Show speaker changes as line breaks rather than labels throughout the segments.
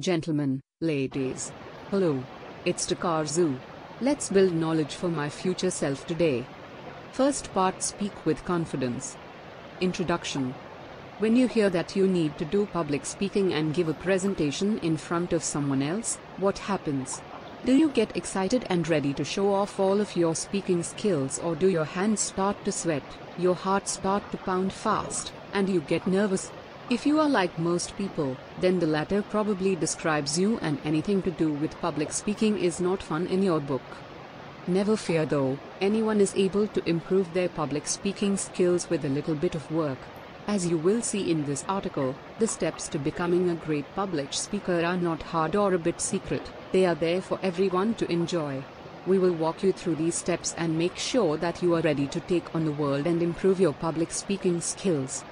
Gentlemen, ladies. Hello. It's Takazun. Let's build knowledge for my future self today. First part Speak with confidence. Introduction. When you hear that you need to do public speaking and give a presentation in front of someone else, what happens? Do you get excited and ready to show off all of your speaking skills or do your hands start to sweat, your heart start to pound fast, and you get nervous? If you are like most people, then the latter probably describes you and anything to do with public speaking is not fun in your book. Never fear though, anyone is able to improve their public speaking skills with a little bit of work. As you will see in this article, the steps to becoming a great public speaker are not hard or a bit secret, they are there for everyone to enjoy. We will walk you through these steps and make sure that you are ready to take on the world and improve your public speaking skills.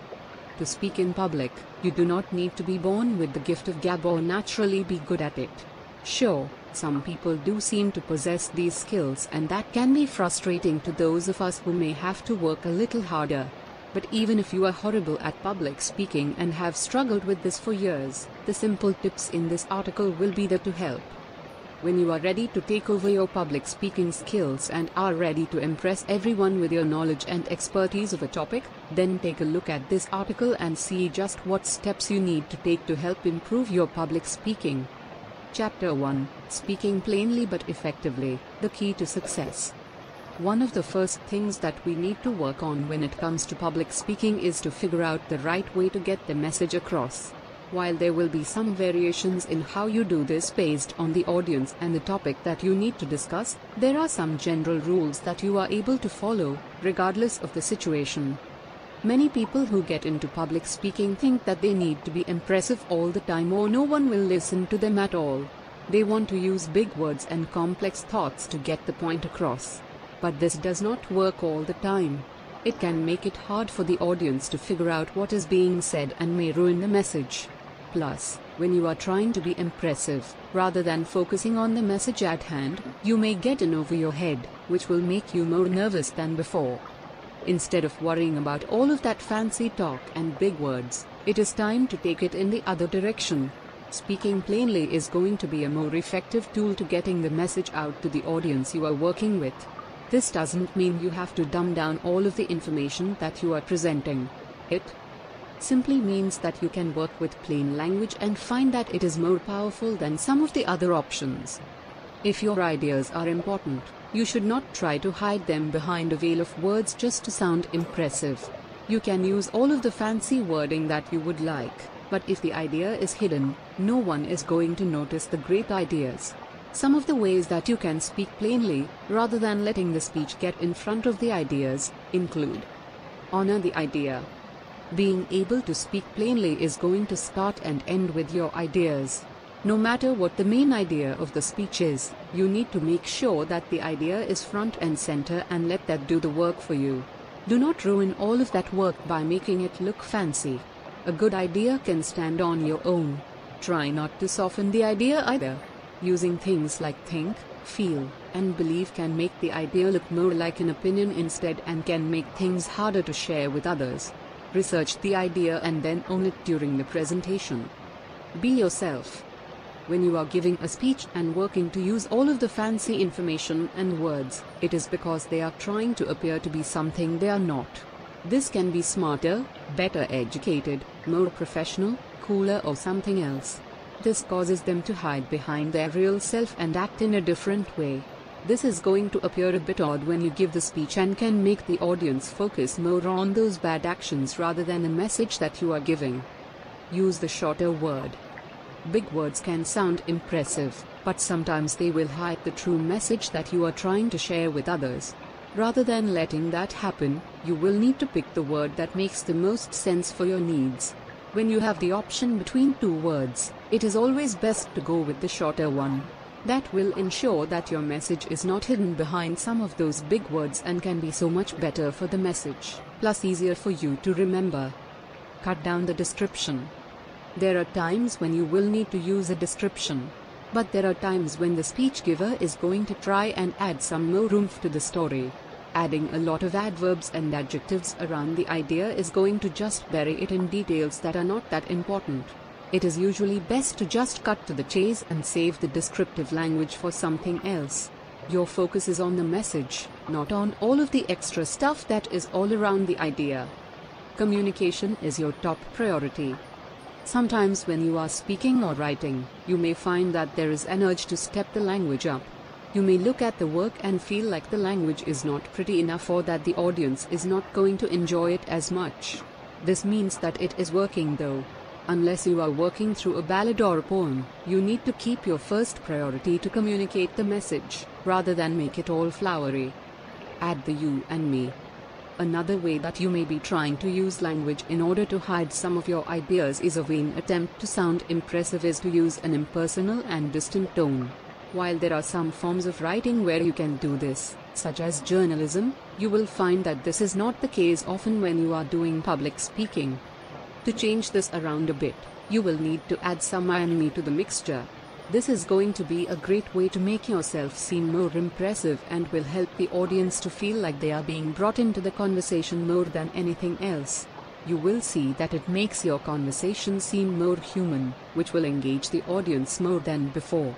To speak in public, you do not need to be born with the gift of gab or naturally be good at it. Sure, some people do seem to possess these skills and that can be frustrating to those of us who may have to work a little harder. But even if you are horrible at public speaking and have struggled with this for years, the simple tips in this article will be there to help. When you are ready to take over your public speaking skills and are ready to impress everyone with your knowledge and expertise of a topic, then take a look at this article and see just what steps you need to take to help improve your public speaking. Chapter 1 Speaking Plainly but Effectively The Key to Success. One of the first things that we need to work on when it comes to public speaking is to figure out the right way to get the message across. While there will be some variations in how you do this based on the audience and the topic that you need to discuss, there are some general rules that you are able to follow, regardless of the situation. Many people who get into public speaking think that they need to be impressive all the time or no one will listen to them at all. They want to use big words and complex thoughts to get the point across. But this does not work all the time. It can make it hard for the audience to figure out what is being said and may ruin the message. Plus, when you are trying to be impressive, rather than focusing on the message at hand, you may get in over your head, which will make you more nervous than before. Instead of worrying about all of that fancy talk and big words, it is time to take it in the other direction. Speaking plainly is going to be a more effective tool to getting the message out to the audience you are working with. This doesn't mean you have to dumb down all of the information that you are presenting. It simply means that you can work with plain language and find that it is more powerful than some of the other options. If your ideas are important, you should not try to hide them behind a veil of words just to sound impressive. You can use all of the fancy wording that you would like, but if the idea is hidden, no one is going to notice the great ideas. Some of the ways that you can speak plainly, rather than letting the speech get in front of the ideas, include Honor the idea. Being able to speak plainly is going to start and end with your ideas. No matter what the main idea of the speech is, you need to make sure that the idea is front and center and let that do the work for you. Do not ruin all of that work by making it look fancy. A good idea can stand on your own. Try not to soften the idea either. Using things like think, feel, and believe can make the idea look more like an opinion instead and can make things harder to share with others. Research the idea and then own it during the presentation. Be yourself. When you are giving a speech and working to use all of the fancy information and words, it is because they are trying to appear to be something they are not. This can be smarter, better educated, more professional, cooler or something else. This causes them to hide behind their real self and act in a different way. This is going to appear a bit odd when you give the speech and can make the audience focus more on those bad actions rather than the message that you are giving. Use the shorter word. Big words can sound impressive, but sometimes they will hide the true message that you are trying to share with others. Rather than letting that happen, you will need to pick the word that makes the most sense for your needs. When you have the option between two words, it is always best to go with the shorter one. That will ensure that your message is not hidden behind some of those big words and can be so much better for the message, plus easier for you to remember. Cut down the description. There are times when you will need to use a description. But there are times when the speech giver is going to try and add some more oomph to the story. Adding a lot of adverbs and adjectives around the idea is going to just bury it in details that are not that important. It is usually best to just cut to the chase and save the descriptive language for something else. Your focus is on the message, not on all of the extra stuff that is all around the idea. Communication is your top priority. Sometimes when you are speaking or writing, you may find that there is an urge to step the language up. You may look at the work and feel like the language is not pretty enough or that the audience is not going to enjoy it as much. This means that it is working though. Unless you are working through a ballad or a poem, you need to keep your first priority to communicate the message, rather than make it all flowery. Add the you and me. Another way that you may be trying to use language in order to hide some of your ideas is a vain attempt to sound impressive is to use an impersonal and distant tone. While there are some forms of writing where you can do this, such as journalism, you will find that this is not the case often when you are doing public speaking. To change this around a bit, you will need to add some irony to the mixture. This is going to be a great way to make yourself seem more impressive and will help the audience to feel like they are being brought into the conversation more than anything else. You will see that it makes your conversation seem more human, which will engage the audience more than before.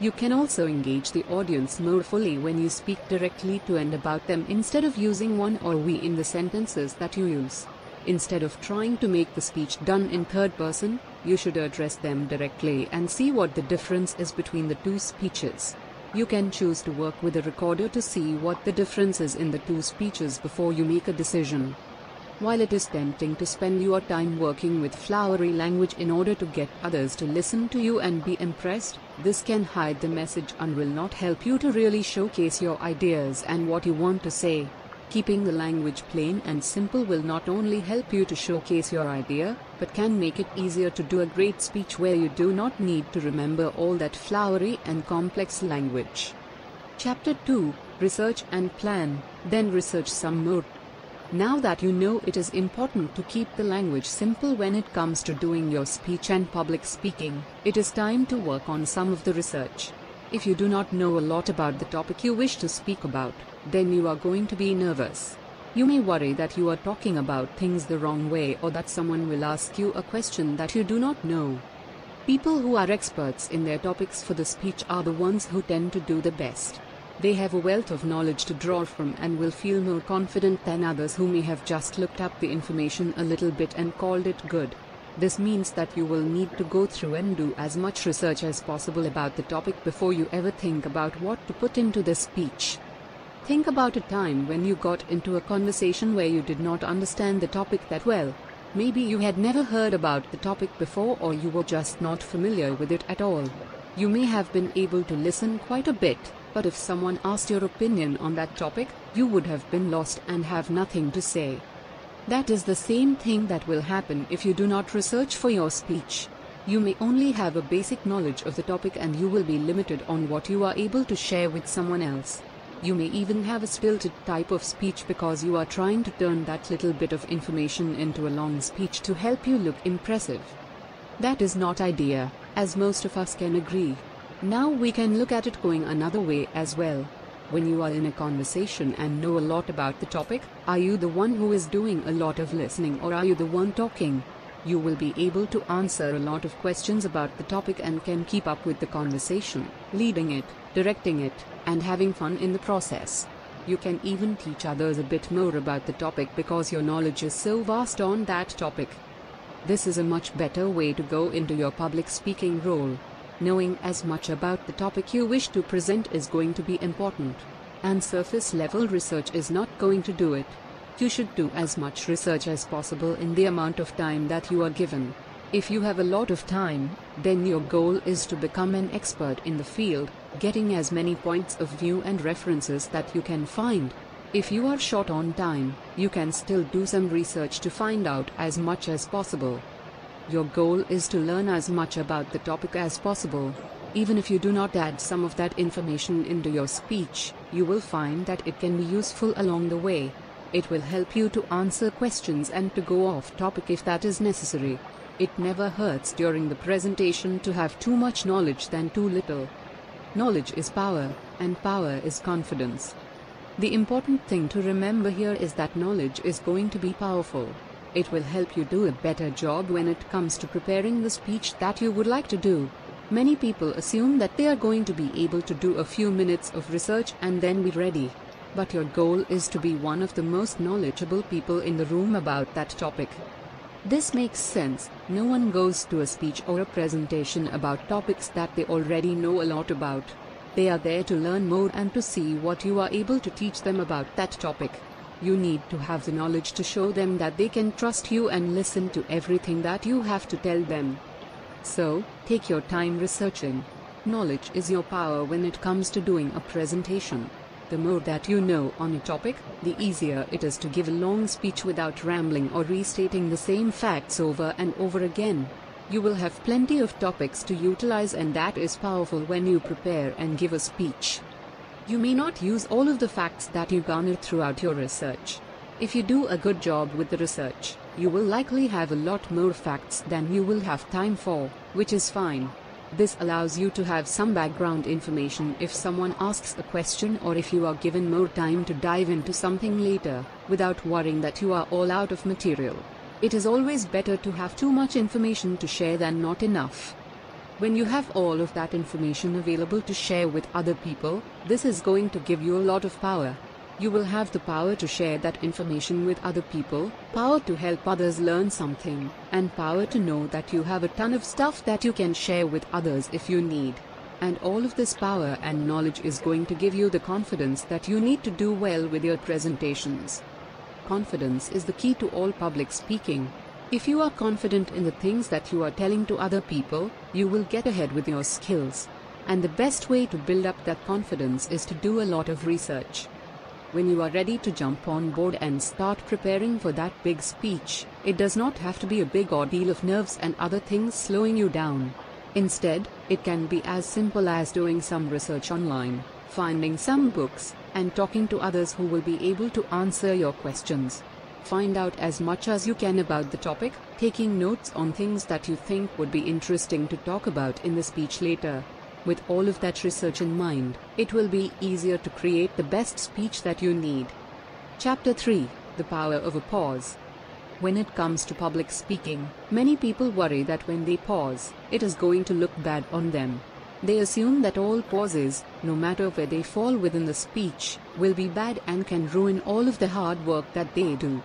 You can also engage the audience more fully when you speak directly to and about them instead of using one or we in the sentences that you use. Instead of trying to make the speech done in third person, you should address them directly and see what the difference is between the two speeches. You can choose to work with a recorder to see what the difference is in the two speeches before you make a decision. While it is tempting to spend your time working with flowery language in order to get others to listen to you and be impressed, this can hide the message and will not help you to really showcase your ideas and what you want to say. Keeping the language plain and simple will not only help you to showcase your idea, but can make it easier to do a great speech where you do not need to remember all that flowery and complex language. Chapter 2 Research and Plan, then research some more. Now that you know it is important to keep the language simple when it comes to doing your speech and public speaking, it is time to work on some of the research. If you do not know a lot about the topic you wish to speak about, then you are going to be nervous. You may worry that you are talking about things the wrong way or that someone will ask you a question that you do not know. People who are experts in their topics for the speech are the ones who tend to do the best. They have a wealth of knowledge to draw from and will feel more confident than others who may have just looked up the information a little bit and called it good. This means that you will need to go through and do as much research as possible about the topic before you ever think about what to put into the speech. Think about a time when you got into a conversation where you did not understand the topic that well. Maybe you had never heard about the topic before or you were just not familiar with it at all. You may have been able to listen quite a bit, but if someone asked your opinion on that topic, you would have been lost and have nothing to say. That is the same thing that will happen if you do not research for your speech. You may only have a basic knowledge of the topic and you will be limited on what you are able to share with someone else. You may even have a stilted type of speech because you are trying to turn that little bit of information into a long speech to help you look impressive. That is not idea, as most of us can agree. Now we can look at it going another way as well. When you are in a conversation and know a lot about the topic, are you the one who is doing a lot of listening or are you the one talking? You will be able to answer a lot of questions about the topic and can keep up with the conversation, leading it, directing it, and having fun in the process. You can even teach others a bit more about the topic because your knowledge is so vast on that topic. This is a much better way to go into your public speaking role. Knowing as much about the topic you wish to present is going to be important. And surface level research is not going to do it. You should do as much research as possible in the amount of time that you are given. If you have a lot of time, then your goal is to become an expert in the field, getting as many points of view and references that you can find. If you are short on time, you can still do some research to find out as much as possible. Your goal is to learn as much about the topic as possible. Even if you do not add some of that information into your speech, you will find that it can be useful along the way. It will help you to answer questions and to go off topic if that is necessary. It never hurts during the presentation to have too much knowledge than too little. Knowledge is power, and power is confidence. The important thing to remember here is that knowledge is going to be powerful. It will help you do a better job when it comes to preparing the speech that you would like to do. Many people assume that they are going to be able to do a few minutes of research and then be ready. But your goal is to be one of the most knowledgeable people in the room about that topic. This makes sense. No one goes to a speech or a presentation about topics that they already know a lot about. They are there to learn more and to see what you are able to teach them about that topic. You need to have the knowledge to show them that they can trust you and listen to everything that you have to tell them. So, take your time researching. Knowledge is your power when it comes to doing a presentation. The more that you know on a topic, the easier it is to give a long speech without rambling or restating the same facts over and over again. You will have plenty of topics to utilize and that is powerful when you prepare and give a speech. You may not use all of the facts that you garnered throughout your research. If you do a good job with the research, you will likely have a lot more facts than you will have time for, which is fine. This allows you to have some background information if someone asks a question or if you are given more time to dive into something later, without worrying that you are all out of material. It is always better to have too much information to share than not enough. When you have all of that information available to share with other people, this is going to give you a lot of power. You will have the power to share that information with other people, power to help others learn something, and power to know that you have a ton of stuff that you can share with others if you need. And all of this power and knowledge is going to give you the confidence that you need to do well with your presentations. Confidence is the key to all public speaking. If you are confident in the things that you are telling to other people, you will get ahead with your skills. And the best way to build up that confidence is to do a lot of research. When you are ready to jump on board and start preparing for that big speech, it does not have to be a big ordeal of nerves and other things slowing you down. Instead, it can be as simple as doing some research online, finding some books, and talking to others who will be able to answer your questions. Find out as much as you can about the topic, taking notes on things that you think would be interesting to talk about in the speech later. With all of that research in mind, it will be easier to create the best speech that you need. Chapter 3 The Power of a Pause. When it comes to public speaking, many people worry that when they pause, it is going to look bad on them. They assume that all pauses, no matter where they fall within the speech, will be bad and can ruin all of the hard work that they do.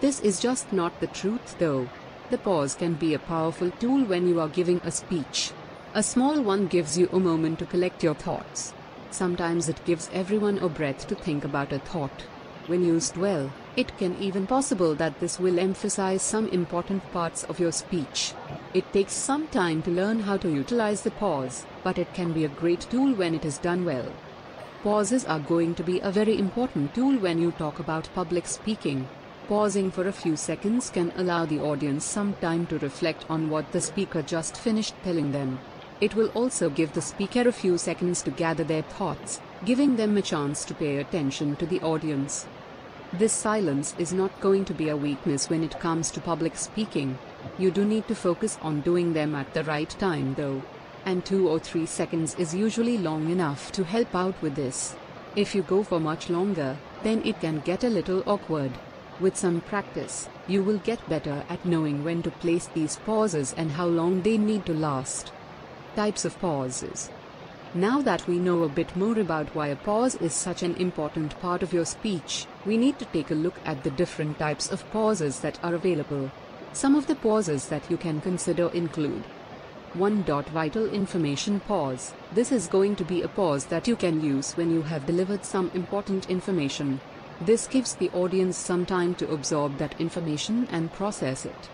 This is just not the truth though. The pause can be a powerful tool when you are giving a speech. A small one gives you a moment to collect your thoughts. Sometimes it gives everyone a breath to think about a thought. When used well, it can even possible that this will emphasize some important parts of your speech. It takes some time to learn how to utilize the pause, but it can be a great tool when it is done well. Pauses are going to be a very important tool when you talk about public speaking. Pausing for a few seconds can allow the audience some time to reflect on what the speaker just finished telling them. It will also give the speaker a few seconds to gather their thoughts, giving them a chance to pay attention to the audience. This silence is not going to be a weakness when it comes to public speaking. You do need to focus on doing them at the right time though. And 2 or 3 seconds is usually long enough to help out with this. If you go for much longer, then it can get a little awkward. With some practice, you will get better at knowing when to place these pauses and how long they need to last. Types of pauses. Now that we know a bit more about why a pause is such an important part of your speech, we need to take a look at the different types of pauses that are available. Some of the pauses that you can consider include 1. Vital information pause. This is going to be a pause that you can use when you have delivered some important information. This gives the audience some time to absorb that information and process it.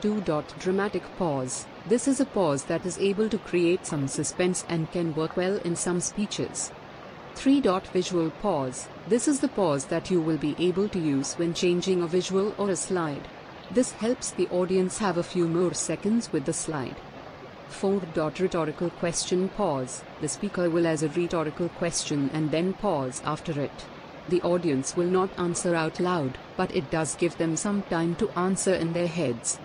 2. Dramatic pause. This is a pause that is able to create some suspense and can work well in some speeches. 3. Visual pause. This is the pause that you will be able to use when changing a visual or a slide. This helps the audience have a few more seconds with the slide. 4. Rhetorical question pause. The speaker will ask a rhetorical question and then pause after it. The audience will not answer out loud, but it does give them some time to answer in their heads.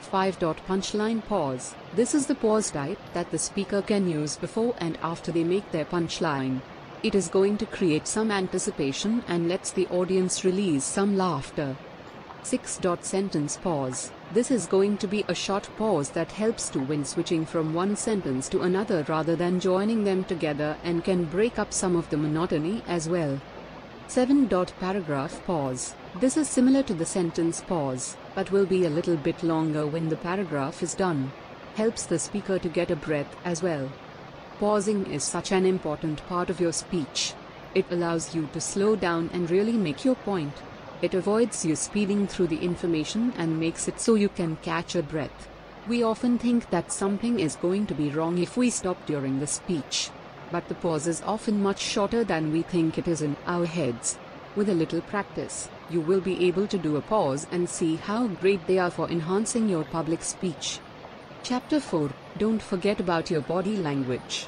5. Punchline pause. This is the pause type that the speaker can use before and after they make their punchline. It is going to create some anticipation and lets the audience release some laughter. 6. Sentence pause. This is going to be a short pause that helps to when switching from one sentence to another rather than joining them together and can break up some of the monotony as well. 7. Paragraph pause. This is similar to the sentence pause, but will be a little bit longer when the paragraph is done. Helps the speaker to get a breath as well. Pausing is such an important part of your speech. It allows you to slow down and really make your point. It avoids you speeding through the information and makes it so you can catch a breath. We often think that something is going to be wrong if we stop during the speech. But the pause is often much shorter than we think it is in our heads. With a little practice, you will be able to do a pause and see how great they are for enhancing your public speech. Chapter 4 Don't forget about your body language.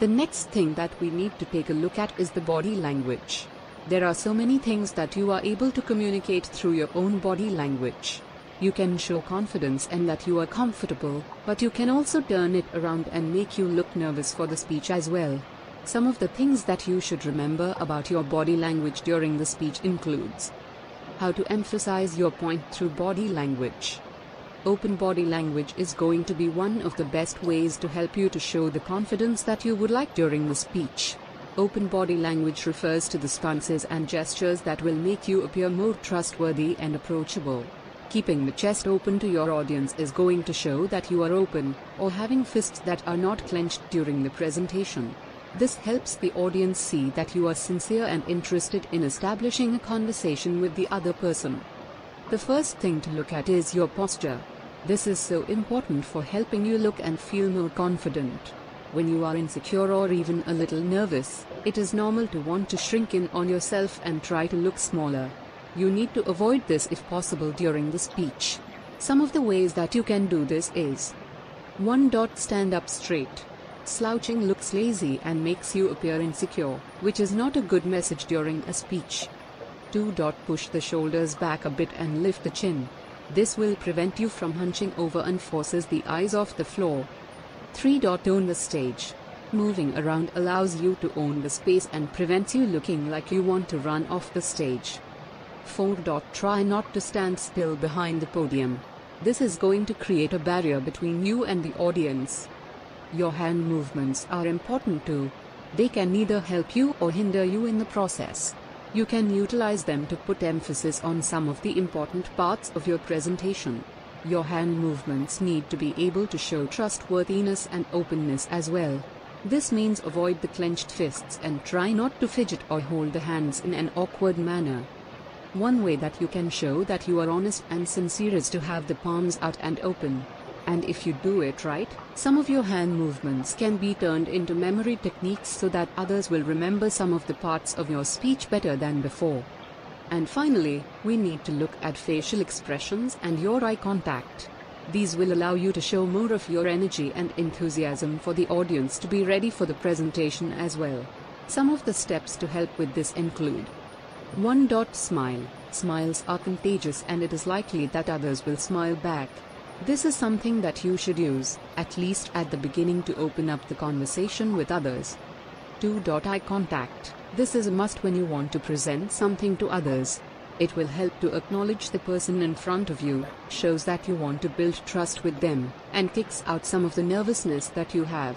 The next thing that we need to take a look at is the body language. There are so many things that you are able to communicate through your own body language. You can show confidence and that you are comfortable, but you can also turn it around and make you look nervous for the speech as well. Some of the things that you should remember about your body language during the speech includes how to emphasize your point through body language. Open body language is going to be one of the best ways to help you to show the confidence that you would like during the speech. Open body language refers to the stances and gestures that will make you appear more trustworthy and approachable. Keeping the chest open to your audience is going to show that you are open, or having fists that are not clenched during the presentation. This helps the audience see that you are sincere and interested in establishing a conversation with the other person. The first thing to look at is your posture. This is so important for helping you look and feel more confident. When you are insecure or even a little nervous, it is normal to want to shrink in on yourself and try to look smaller. You need to avoid this if possible during the speech. Some of the ways that you can do this is 1. Dot Stand up straight. Slouching looks lazy and makes you appear insecure, which is not a good message during a speech. 2. Dot Push the shoulders back a bit and lift the chin. This will prevent you from hunching over and forces the eyes off the floor. 3. Dot Own the stage. Moving around allows you to own the space and prevents you looking like you want to run off the stage. 4. Try not to stand still behind the podium. This is going to create a barrier between you and the audience. Your hand movements are important too. They can either help you or hinder you in the process. You can utilize them to put emphasis on some of the important parts of your presentation. Your hand movements need to be able to show trustworthiness and openness as well. This means avoid the clenched fists and try not to fidget or hold the hands in an awkward manner. One way that you can show that you are honest and sincere is to have the palms out and open. And if you do it right, some of your hand movements can be turned into memory techniques so that others will remember some of the parts of your speech better than before. And finally, we need to look at facial expressions and your eye contact. These will allow you to show more of your energy and enthusiasm for the audience to be ready for the presentation as well. Some of the steps to help with this include 1. dot Smile. Smiles are contagious and it is likely that others will smile back. This is something that you should use, at least at the beginning to open up the conversation with others. 2. Eye contact. This is a must when you want to present something to others. It will help to acknowledge the person in front of you, shows that you want to build trust with them, and kicks out some of the nervousness that you have.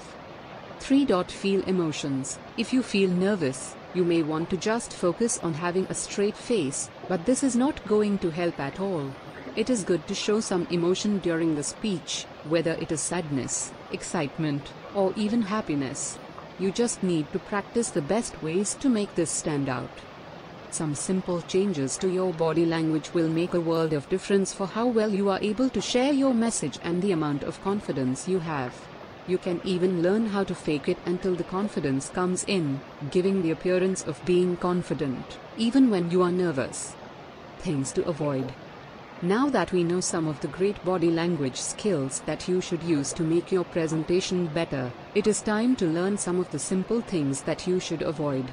3. Feel emotions. If you feel nervous, you may want to just focus on having a straight face, but this is not going to help at all. It is good to show some emotion during the speech, whether it is sadness, excitement, or even happiness. You just need to practice the best ways to make this stand out. Some simple changes to your body language will make a world of difference for how well you are able to share your message and the amount of confidence you have. You can even learn how to fake it until the confidence comes in, giving the appearance of being confident, even when you are nervous. Things to avoid. Now that we know some of the great body language skills that you should use to make your presentation better, it is time to learn some of the simple things that you should avoid.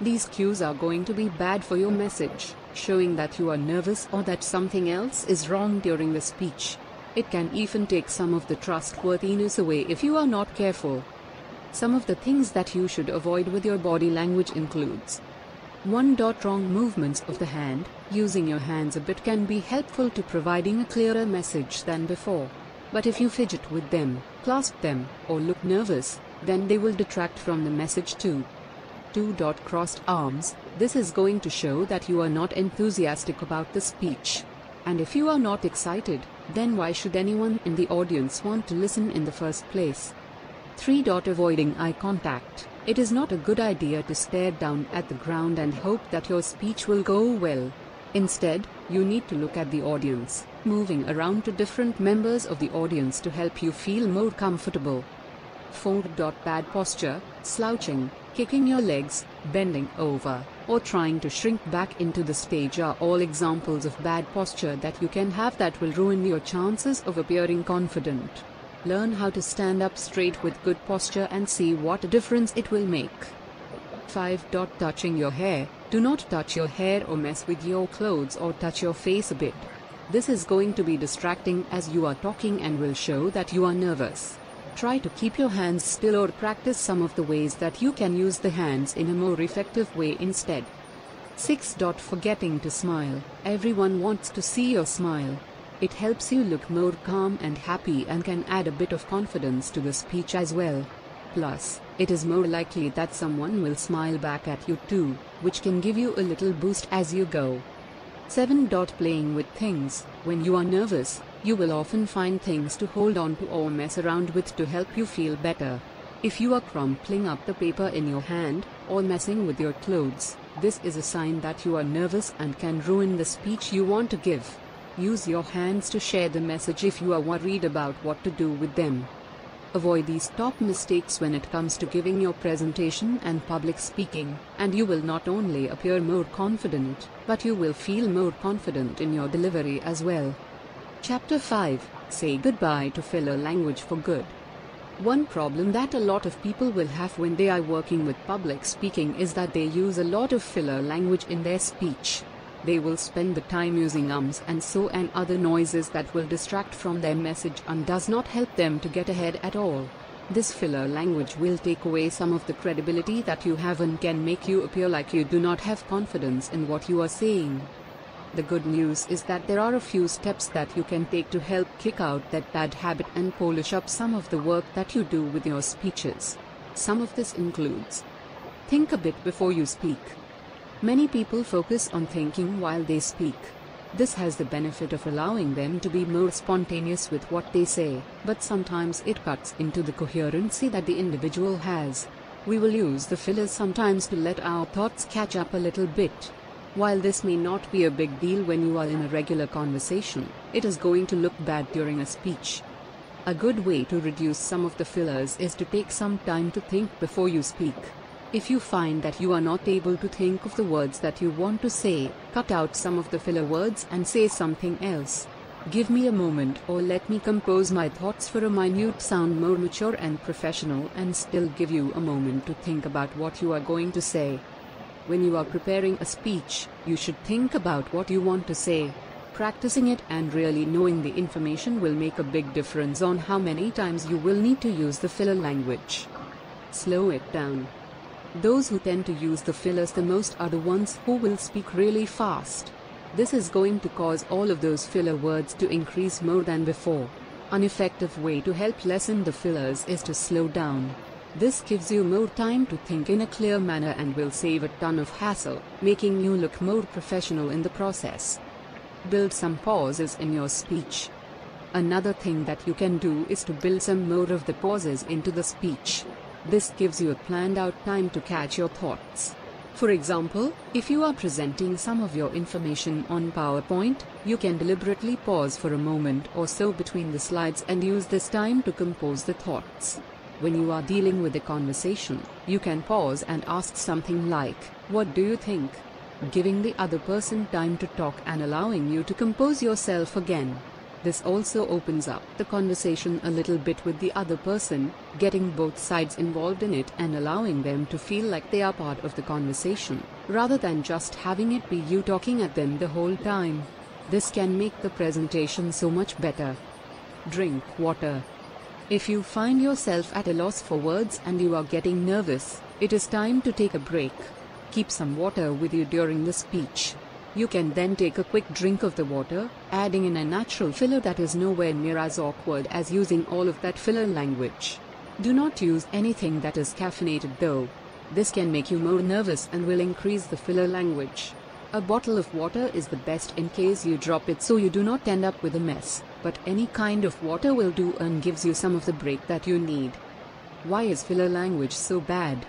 These cues are going to be bad for your message, showing that you are nervous or that something else is wrong during the speech. It can even take some of the trustworthiness away if you are not careful. Some of the things that you should avoid with your body language includes 1. Wrong movements of the hand. Using your hands a bit can be helpful to providing a clearer message than before. But if you fidget with them, clasp them, or look nervous, then they will detract from the message too. 2. Crossed arms. This is going to show that you are not enthusiastic about the speech. And if you are not excited, then why should anyone in the audience want to listen in the first place? 3. Avoiding eye contact. It is not a good idea to stare down at the ground and hope that your speech will go well. Instead, you need to look at the audience, moving around to different members of the audience to help you feel more comfortable. 4. Bad posture, slouching, kicking your legs, bending over, or trying to shrink back into the stage are all examples of bad posture that you can have that will ruin your chances of appearing confident. Learn how to stand up straight with good posture and see what a difference it will make. 5. dot Touching your hair. Do not touch your hair or mess with your clothes or touch your face a bit. This is going to be distracting as you are talking and will show that you are nervous. Try to keep your hands still or practice some of the ways that you can use the hands in a more effective way instead. 6. Forgetting to smile. Everyone wants to see your smile. It helps you look more calm and happy and can add a bit of confidence to the speech as well. Plus, it is more likely that someone will smile back at you too, which can give you a little boost as you go. 7. Playing with things. When you are nervous, you will often find things to hold on to or mess around with to help you feel better. If you are crumpling up the paper in your hand, or messing with your clothes, this is a sign that you are nervous and can ruin the speech you want to give. Use your hands to share the message if you are worried about what to do with them. Avoid these top mistakes when it comes to giving your presentation and public speaking, and you will not only appear more confident, but you will feel more confident in your delivery as well. Chapter 5 Say Goodbye to Filler Language for Good. One problem that a lot of people will have when they are working with public speaking is that they use a lot of filler language in their speech. They will spend the time using ums and so and other noises that will distract from their message and does not help them to get ahead at all. This filler language will take away some of the credibility that you have and can make you appear like you do not have confidence in what you are saying. The good news is that there are a few steps that you can take to help kick out that bad habit and polish up some of the work that you do with your speeches. Some of this includes Think a bit before you speak. Many people focus on thinking while they speak. This has the benefit of allowing them to be more spontaneous with what they say, but sometimes it cuts into the coherency that the individual has. We will use the fillers sometimes to let our thoughts catch up a little bit. While this may not be a big deal when you are in a regular conversation, it is going to look bad during a speech. A good way to reduce some of the fillers is to take some time to think before you speak. If you find that you are not able to think of the words that you want to say, cut out some of the filler words and say something else. Give me a moment or let me compose my thoughts for a minute sound more mature and professional and still give you a moment to think about what you are going to say. When you are preparing a speech, you should think about what you want to say. Practicing it and really knowing the information will make a big difference on how many times you will need to use the filler language. Slow it down. Those who tend to use the fillers the most are the ones who will speak really fast. This is going to cause all of those filler words to increase more than before. An effective way to help lessen the fillers is to slow down. This gives you more time to think in a clear manner and will save a ton of hassle, making you look more professional in the process. Build some pauses in your speech. Another thing that you can do is to build some more of the pauses into the speech. This gives you a planned out time to catch your thoughts. For example, if you are presenting some of your information on PowerPoint, you can deliberately pause for a moment or so between the slides and use this time to compose the thoughts. When you are dealing with a conversation, you can pause and ask something like, What do you think? Giving the other person time to talk and allowing you to compose yourself again. This also opens up the conversation a little bit with the other person, getting both sides involved in it and allowing them to feel like they are part of the conversation, rather than just having it be you talking at them the whole time. This can make the presentation so much better. Drink water. If you find yourself at a loss for words and you are getting nervous, it is time to take a break. Keep some water with you during the speech. You can then take a quick drink of the water, adding in a natural filler that is nowhere near as awkward as using all of that filler language. Do not use anything that is caffeinated though. This can make you more nervous and will increase the filler language. A bottle of water is the best in case you drop it so you do not end up with a mess, but any kind of water will do and gives you some of the break that you need. Why is filler language so bad?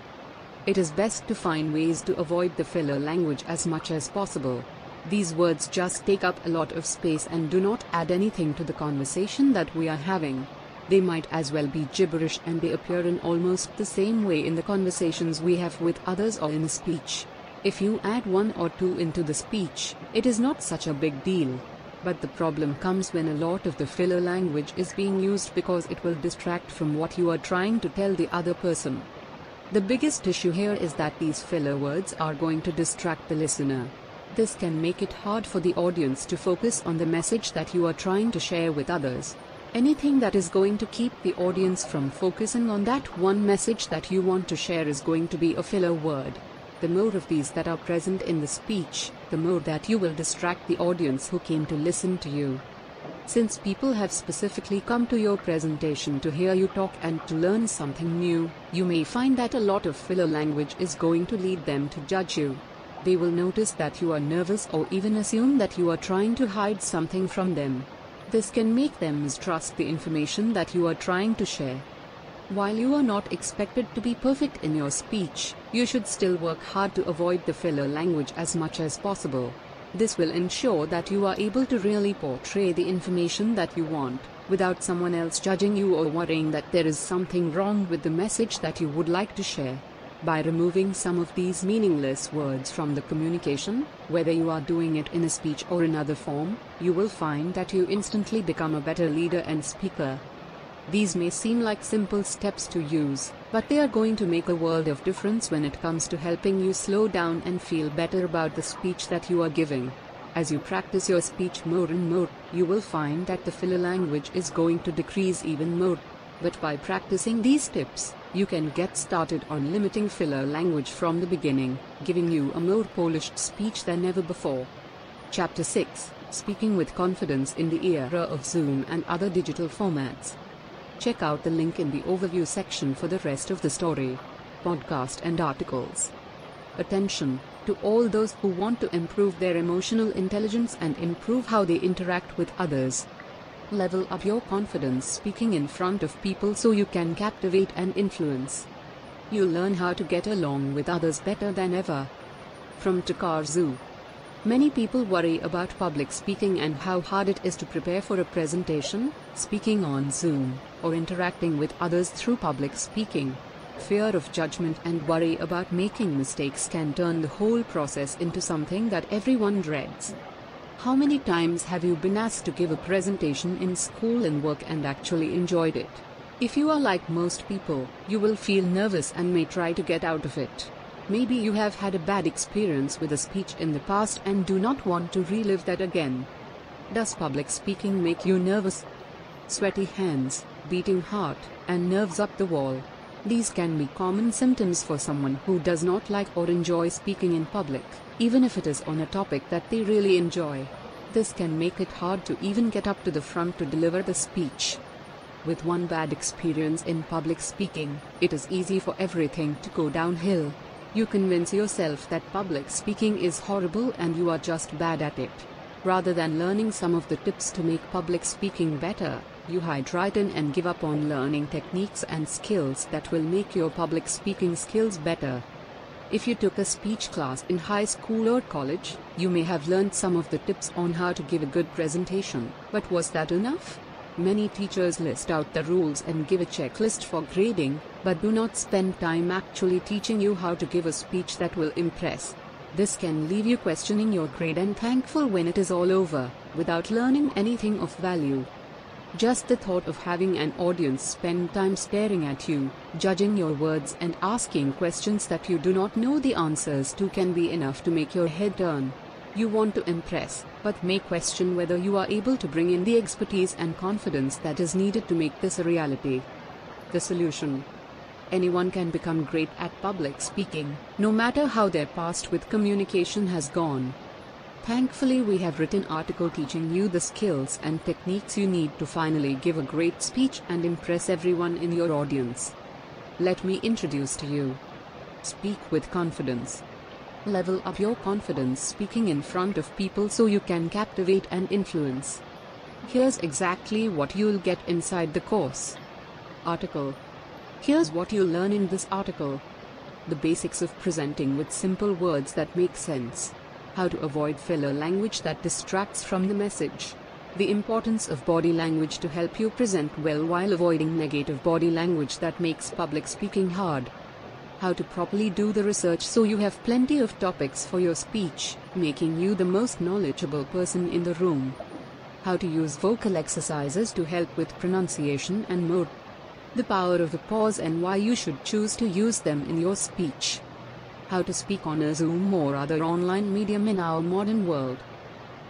It is best to find ways to avoid the filler language as much as possible. These words just take up a lot of space and do not add anything to the conversation that we are having. They might as well be gibberish and they appear in almost the same way in the conversations we have with others or in a speech. If you add one or two into the speech, it is not such a big deal. But the problem comes when a lot of the filler language is being used because it will distract from what you are trying to tell the other person. The biggest issue here is that these filler words are going to distract the listener. This can make it hard for the audience to focus on the message that you are trying to share with others. Anything that is going to keep the audience from focusing on that one message that you want to share is going to be a filler word. The more of these that are present in the speech, the more that you will distract the audience who came to listen to you. Since people have specifically come to your presentation to hear you talk and to learn something new, you may find that a lot of filler language is going to lead them to judge you. They will notice that you are nervous or even assume that you are trying to hide something from them. This can make them mistrust the information that you are trying to share. While you are not expected to be perfect in your speech, you should still work hard to avoid the filler language as much as possible. This will ensure that you are able to really portray the information that you want, without someone else judging you or worrying that there is something wrong with the message that you would like to share. By removing some of these meaningless words from the communication, whether you are doing it in a speech or another form, you will find that you instantly become a better leader and speaker. These may seem like simple steps to use, but they are going to make a world of difference when it comes to helping you slow down and feel better about the speech that you are giving. As you practice your speech more and more, you will find that the filler language is going to decrease even more. But by practicing these tips, you can get started on limiting filler language from the beginning, giving you a more polished speech than ever before. Chapter 6 Speaking with Confidence in the Era of Zoom and Other Digital Formats. Check out the link in the overview section for the rest of the story, podcast, and articles. Attention to all those who want to improve their emotional intelligence and improve how they interact with others. Level up your confidence speaking in front of people so you can captivate and influence. You'll learn how to get along with others better than ever. From Takazun. Many people worry about public speaking and how hard it is to prepare for a presentation, speaking on Zoom, or interacting with others through public speaking. Fear of judgment and worry about making mistakes can turn the whole process into something that everyone dreads. How many times have you been asked to give a presentation in school and work and actually enjoyed it? If you are like most people, you will feel nervous and may try to get out of it. Maybe you have had a bad experience with a speech in the past and do not want to relive that again. Does public speaking make you nervous? Sweaty hands, beating heart, and nerves up the wall. These can be common symptoms for someone who does not like or enjoy speaking in public, even if it is on a topic that they really enjoy. This can make it hard to even get up to the front to deliver the speech. With one bad experience in public speaking, it is easy for everything to go downhill. You convince yourself that public speaking is horrible and you are just bad at it. Rather than learning some of the tips to make public speaking better, you hide right in and give up on learning techniques and skills that will make your public speaking skills better. If you took a speech class in high school or college, you may have learned some of the tips on how to give a good presentation, but was that enough? Many teachers list out the rules and give a checklist for grading, but do not spend time actually teaching you how to give a speech that will impress. This can leave you questioning your grade and thankful when it is all over, without learning anything of value. Just the thought of having an audience spend time staring at you, judging your words, and asking questions that you do not know the answers to can be enough to make your head turn. You want to impress, but may question whether you are able to bring in the expertise and confidence that is needed to make this a reality. The solution Anyone can become great at public speaking, no matter how their past with communication has gone. Thankfully, we have written article teaching you the skills and techniques you need to finally give a great speech and impress everyone in your audience. Let me introduce to you. Speak with confidence. Level up your confidence speaking in front of people so you can captivate and influence. Here's exactly what you'll get inside the course. Article. Here's what you'll learn in this article. The basics of presenting with simple words that make sense how to avoid filler language that distracts from the message, the importance of body language to help you present well while avoiding negative body language that makes public speaking hard, how to properly do the research so you have plenty of topics for your speech, making you the most knowledgeable person in the room, how to use vocal exercises to help with pronunciation and mood. the power of the pause and why you should choose to use them in your speech how to speak on a Zoom or other online medium in our modern world.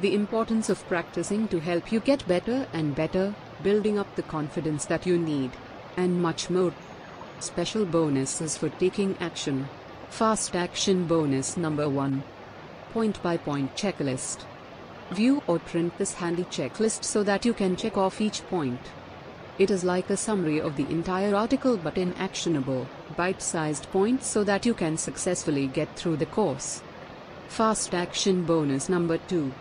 The importance of practicing to help you get better and better, building up the confidence that you need, and much more. Special bonuses for taking action. Fast action bonus number 1. Point by point checklist. View or print this handy checklist so that you can check off each point. It is like a summary of the entire article but in actionable, bite-sized points so that you can successfully get through the course. Fast action bonus number 2.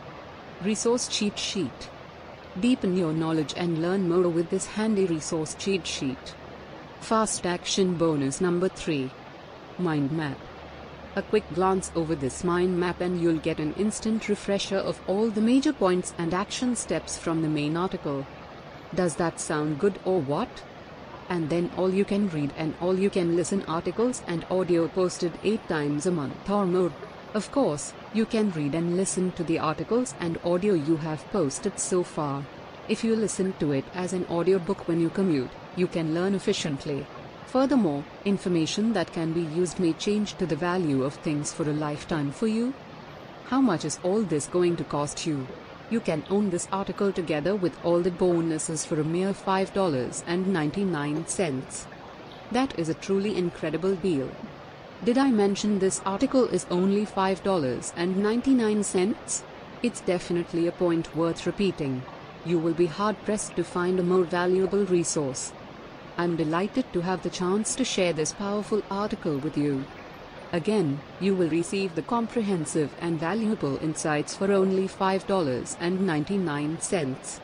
Resource cheat sheet. Deepen your knowledge and learn more with this handy resource cheat sheet. Fast action bonus number 3. Mind map. A quick glance over this mind map and you'll get an instant refresher of all the major points and action steps from the main article. Does that sound good or what? And then all you can read and all you can listen articles and audio posted 8 times a month or more. Of course, you can read and listen to the articles and audio you have posted so far. If you listen to it as an audiobook when you commute, you can learn efficiently. Furthermore, information that can be used may change to the value of things for a lifetime for you. How much is all this going to cost you? You can own this article together with all the bonuses for a mere $5.99. That is a truly incredible deal. Did I mention this article is only $5.99? It's definitely a point worth repeating. You will be hard pressed to find a more valuable resource. I'm delighted to have the chance to share this powerful article with you. Again, you will receive the comprehensive and valuable insights for only $5.99.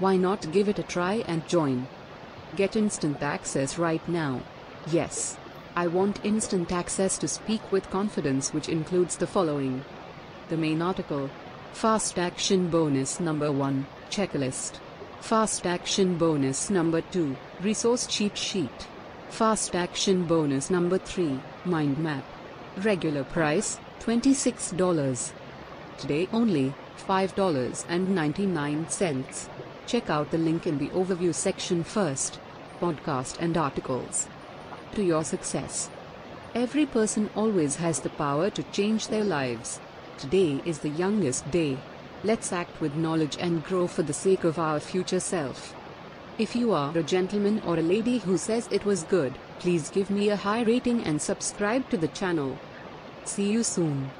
Why not give it a try and join? Get instant access right now. Yes. I want instant access to speak with confidence, which includes the following the main article, Fast Action Bonus Number 1, Checklist, Fast Action Bonus Number 2, Resource Cheat Sheet, Fast Action Bonus Number 3, Mind Map. Regular price $26. Today only $5.99. Check out the link in the overview section first. Podcast and articles. To your success. Every person always has the power to change their lives. Today is the youngest day. Let's act with knowledge and grow for the sake of our future self. If you are a gentleman or a lady who says it was good, please give me a high rating and subscribe to the channel. See you soon.